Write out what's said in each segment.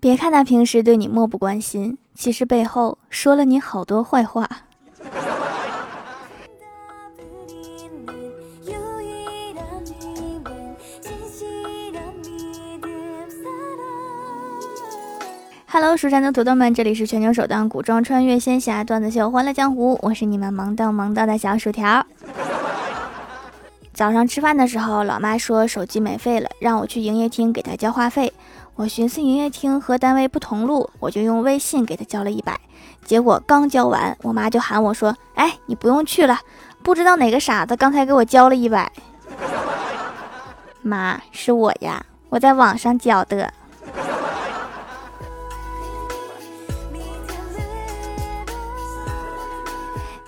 别看他平时对你漠不关心，其实背后说了你好多坏话。Hello，蜀山的土豆们，这里是全球首档古装穿越仙侠段子秀《欢乐江湖》，我是你们萌到萌到的小薯条。早上吃饭的时候，老妈说手机没费了，让我去营业厅给她交话费。我寻思营业厅和单位不同路，我就用微信给她交了一百。结果刚交完，我妈就喊我说：“哎，你不用去了，不知道哪个傻子刚才给我交了一百。”妈，是我呀，我在网上交的。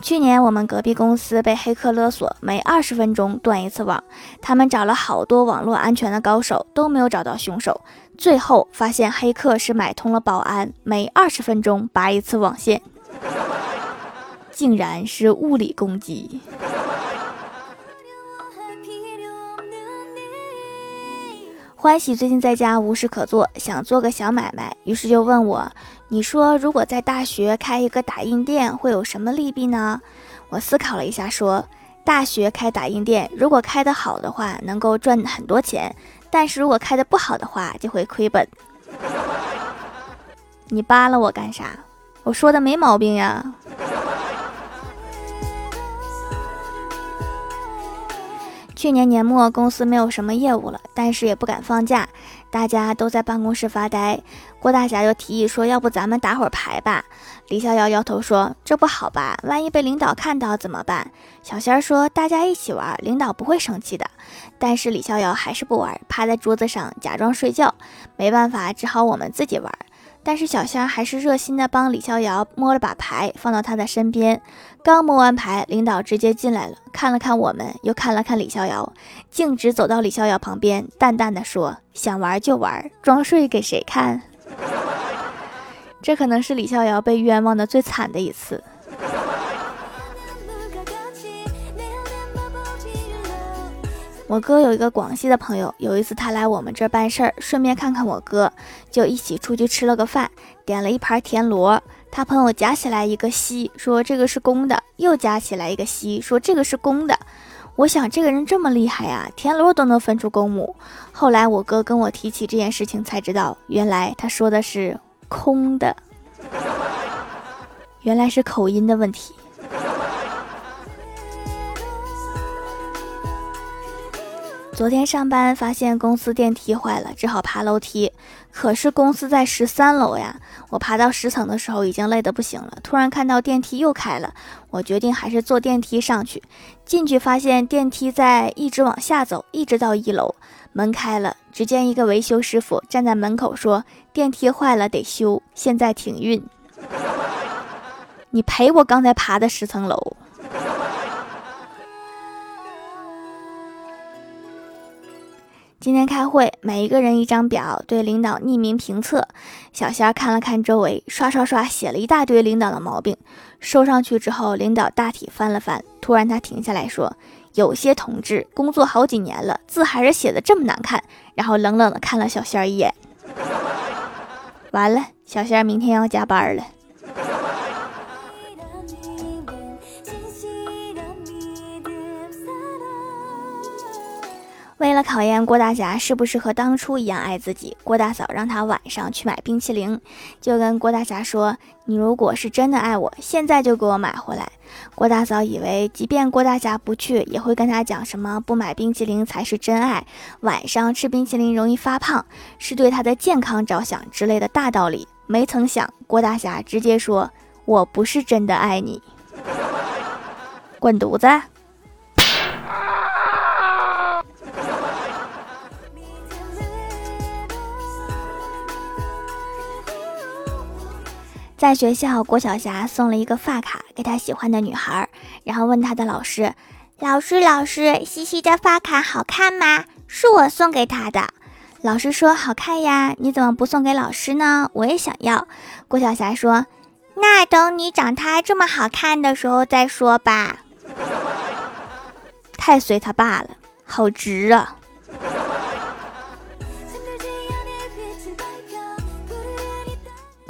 去年我们隔壁公司被黑客勒索，每二十分钟断一次网。他们找了好多网络安全的高手，都没有找到凶手。最后发现黑客是买通了保安，每二十分钟拔一次网线，竟然是物理攻击。欢喜最近在家无事可做，想做个小买卖，于是就问我：“你说如果在大学开一个打印店，会有什么利弊呢？”我思考了一下，说：“大学开打印店，如果开得好的话，能够赚很多钱；但是如果开得不好的话，就会亏本。”你扒拉我干啥？我说的没毛病呀。去年年末，公司没有什么业务了，但是也不敢放假，大家都在办公室发呆。郭大侠就提议说：“要不咱们打会儿牌吧？”李逍遥摇头说：“这不好吧？万一被领导看到怎么办？”小仙儿说：“大家一起玩，领导不会生气的。”但是李逍遥还是不玩，趴在桌子上假装睡觉。没办法，只好我们自己玩。但是小仙还是热心的帮李逍遥摸了把牌，放到他的身边。刚摸完牌，领导直接进来了，看了看我们，又看了看李逍遥，径直走到李逍遥旁边，淡淡的说：“想玩就玩，装睡给谁看？”这可能是李逍遥被冤枉的最惨的一次。我哥有一个广西的朋友，有一次他来我们这儿办事儿，顺便看看我哥，就一起出去吃了个饭，点了一盘田螺。他朋友夹起来一个西，说这个是公的，又夹起来一个西，说这个是公的。我想这个人这么厉害呀，田螺都能分出公母。后来我哥跟我提起这件事情，才知道原来他说的是空的，原来是口音的问题。昨天上班发现公司电梯坏了，只好爬楼梯。可是公司在十三楼呀，我爬到十层的时候已经累得不行了。突然看到电梯又开了，我决定还是坐电梯上去。进去发现电梯在一直往下走，一直到一楼。门开了，只见一个维修师傅站在门口说：“电梯坏了得修，现在停运。你赔我刚才爬的十层楼。”今天开会，每一个人一张表，对领导匿名评测。小仙儿看了看周围，刷刷刷写了一大堆领导的毛病，收上去之后，领导大体翻了翻，突然他停下来说：“有些同志工作好几年了，字还是写的这么难看。”然后冷冷的看了小仙儿一眼。完了，小仙儿明天要加班了。讨厌郭大侠是不是和当初一样爱自己，郭大嫂让他晚上去买冰淇淋，就跟郭大侠说：“你如果是真的爱我，现在就给我买回来。”郭大嫂以为，即便郭大侠不去，也会跟他讲什么不买冰淇淋才是真爱，晚上吃冰淇淋容易发胖，是对他的健康着想之类的大道理。没曾想，郭大侠直接说：“我不是真的爱你，滚犊子！”在学校，郭晓霞送了一个发卡给她喜欢的女孩，然后问她的老师：“老师，老师，西西的发卡好看吗？是我送给她的。”老师说：“好看呀，你怎么不送给老师呢？我也想要。”郭晓霞说：“那等你长她这么好看的时候再说吧。”太随他爸了，好直啊！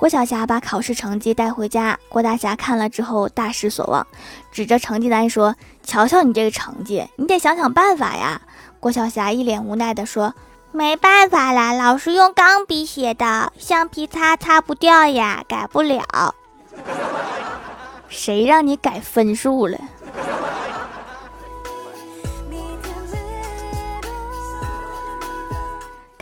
郭晓霞把考试成绩带回家，郭大侠看了之后大失所望，指着成绩单说：“瞧瞧你这个成绩，你得想想办法呀。”郭晓霞一脸无奈地说：“没办法啦，老师用钢笔写的，橡皮擦擦不掉呀，改不了。”谁让你改分数了？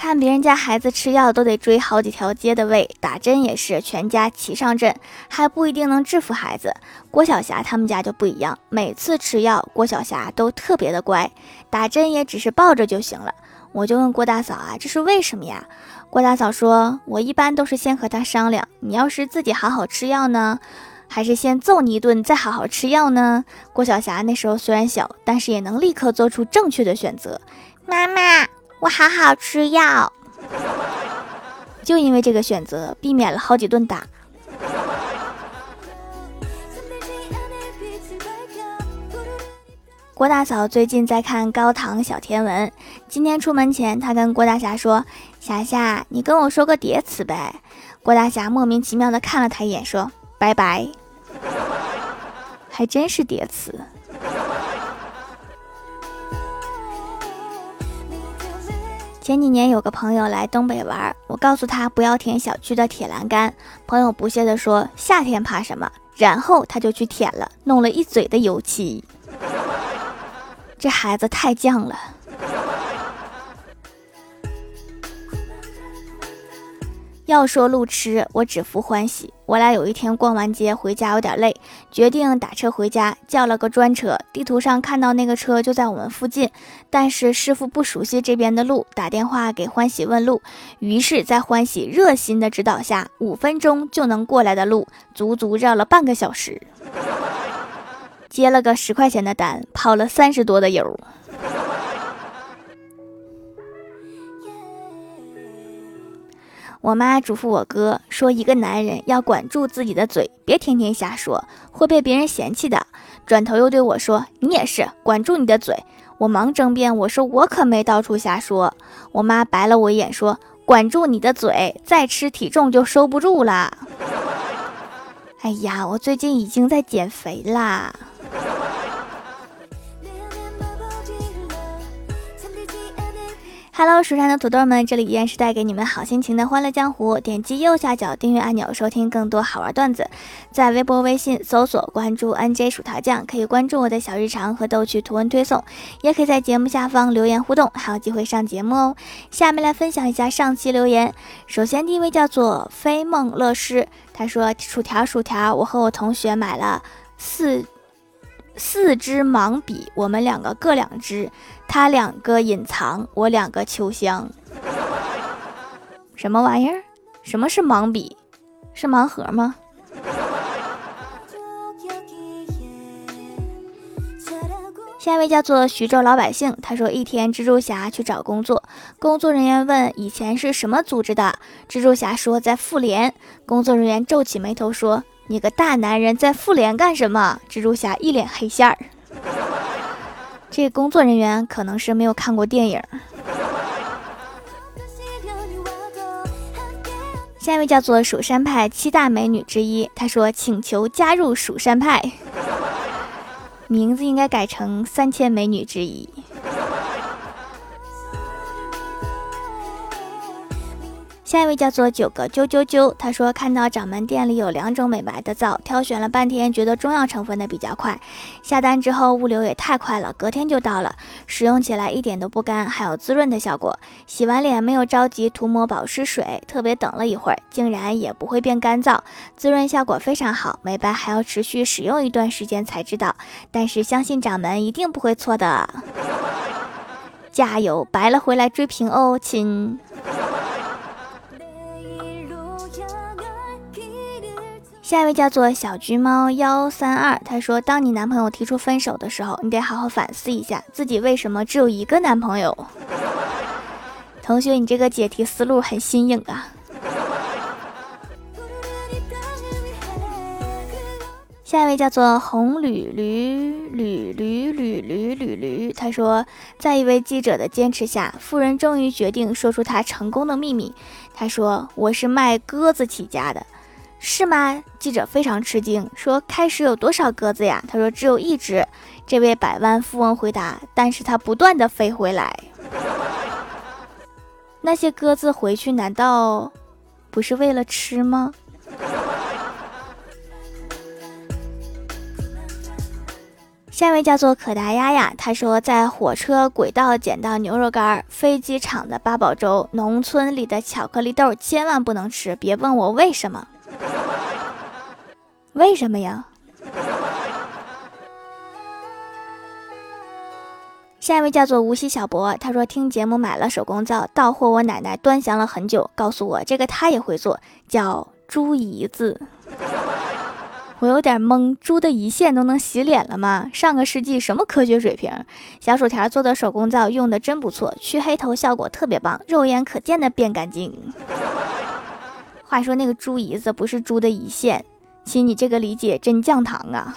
看别人家孩子吃药都得追好几条街的喂，打针也是全家齐上阵，还不一定能制服孩子。郭晓霞他们家就不一样，每次吃药郭晓霞都特别的乖，打针也只是抱着就行了。我就问郭大嫂啊，这是为什么呀？郭大嫂说，我一般都是先和他商量，你要是自己好好吃药呢，还是先揍你一顿再好好吃药呢？郭晓霞那时候虽然小，但是也能立刻做出正确的选择。妈妈。我好好吃药，就因为这个选择，避免了好几顿打。郭大嫂最近在看《高唐小天文》，今天出门前，她跟郭大侠说：“霞霞，你跟我说个叠词呗。”郭大侠莫名其妙的看了他一眼，说：“拜拜。”还真是叠词。前几年有个朋友来东北玩，我告诉他不要舔小区的铁栏杆，朋友不屑地说：“夏天怕什么？”然后他就去舔了，弄了一嘴的油漆。这孩子太犟了。要说路痴，我只服欢喜。我俩有一天逛完街回家有点累，决定打车回家，叫了个专车。地图上看到那个车就在我们附近，但是师傅不熟悉这边的路，打电话给欢喜问路。于是，在欢喜热心的指导下，五分钟就能过来的路，足足绕了半个小时。接了个十块钱的单，跑了三十多的油。我妈嘱咐我哥说：“一个男人要管住自己的嘴，别天天瞎说，会被别人嫌弃的。”转头又对我说：“你也是，管住你的嘴。”我忙争辩，我说：“我可没到处瞎说。”我妈白了我一眼，说：“管住你的嘴，再吃体重就收不住了。”哎呀，我最近已经在减肥啦。Hello，蜀山的土豆们，这里依然是带给你们好心情的欢乐江湖。点击右下角订阅按钮，收听更多好玩段子。在微博、微信搜索关注 NJ 薯条酱，可以关注我的小日常和逗趣图文推送，也可以在节目下方留言互动，还有机会上节目哦。下面来分享一下上期留言。首先第一位叫做飞梦乐师，他说：“薯条薯条，我和我同学买了四。”四支盲笔，我们两个各两支，他两个隐藏，我两个秋香。什么玩意儿？什么是盲笔？是盲盒吗？下一位叫做徐州老百姓，他说一天蜘蛛侠去找工作，工作人员问以前是什么组织的，蜘蛛侠说在妇联，工作人员皱起眉头说。你个大男人在妇联干什么？蜘蛛侠一脸黑线儿。这工作人员可能是没有看过电影。下一位叫做蜀山派七大美女之一，他说请求加入蜀山派，名字应该改成三千美女之一。下一位叫做九个啾啾啾，他说看到掌门店里有两种美白的皂，挑选了半天，觉得中药成分的比较快。下单之后物流也太快了，隔天就到了，使用起来一点都不干，还有滋润的效果。洗完脸没有着急涂抹保湿水，特别等了一会儿，竟然也不会变干燥，滋润效果非常好。美白还要持续使用一段时间才知道，但是相信掌门一定不会错的。加油，白了回来追评哦，亲。下一位叫做小橘猫幺三二，他说：“当你男朋友提出分手的时候，你得好好反思一下自己为什么只有一个男朋友。”同学，你这个解题思路很新颖啊！下一位叫做红驴驴驴驴驴驴驴驴，他说：“在一位记者的坚持下，富人终于决定说出他成功的秘密。他说：‘我是卖鸽子起家的。’”是吗？记者非常吃惊，说：“开始有多少鸽子呀？”他说：“只有一只。”这位百万富翁回答：“但是它不断的飞回来。那些鸽子回去难道不是为了吃吗？”下一位叫做可达鸭呀，他说在火车轨道捡到牛肉干，飞机场的八宝粥，农村里的巧克力豆千万不能吃，别问我为什么。为什么呀？下一位叫做无锡小博，他说听节目买了手工皂，到货我奶奶端详了很久，告诉我这个他也会做，叫猪胰子。我有点懵，猪的胰腺都能洗脸了吗？上个世纪什么科学水平？小薯条做的手工皂用的真不错，去黑头效果特别棒，肉眼可见的变干净。话说那个猪胰子不是猪的胰腺，亲，你这个理解真降糖啊！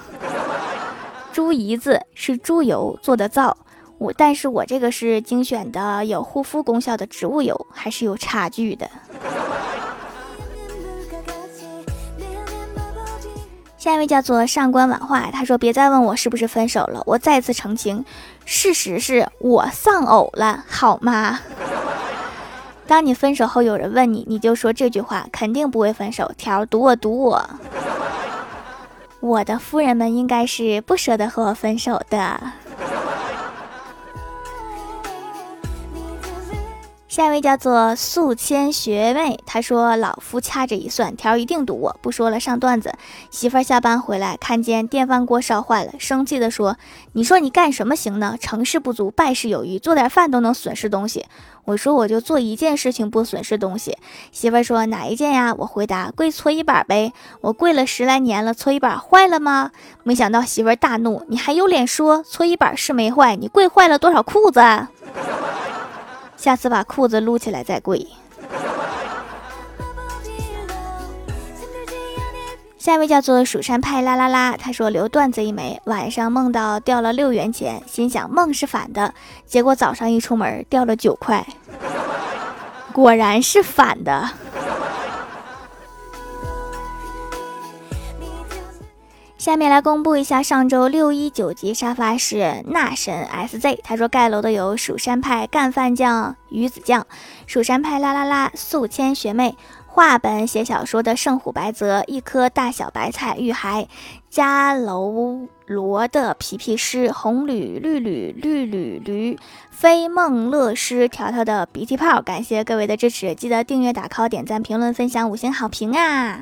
猪胰子是猪油做的皂，我但是我这个是精选的有护肤功效的植物油，还是有差距的。下一位叫做上官婉化，他说：“别再问我是不是分手了，我再次澄清，事实是我丧偶了，好吗？”当你分手后有人问你，你就说这句话，肯定不会分手。条赌我赌我，我的夫人们应该是不舍得和我分手的。下一位叫做素谦学妹，她说：“老夫掐指一算，条一定堵我。不说了，上段子。媳妇儿下班回来，看见电饭锅烧坏了，生气的说：‘你说你干什么行呢？成事不足败事有余，做点饭都能损失东西。’我说我就做一件事情不损失东西。媳妇儿说哪一件呀？我回答跪搓衣板呗。我跪了十来年了，搓衣板坏了吗？没想到媳妇儿大怒，你还有脸说搓衣板是没坏？你跪坏了多少裤子？”下次把裤子撸起来再跪。下一位叫做蜀山派啦啦啦，他说留段子一枚，晚上梦到掉了六元钱，心想梦是反的，结果早上一出门掉了九块，果然是反的。下面来公布一下上周六一九级沙发是纳神 SZ，他说盖楼的有蜀山派干饭酱鱼子酱，蜀山派啦啦啦素谦学妹，画本写小说的圣虎白泽，一颗大小白菜玉孩，加楼罗的皮皮诗，红吕绿吕绿吕驴，飞梦乐师条条的鼻涕泡，感谢各位的支持，记得订阅打 call 点赞评论分享五星好评啊！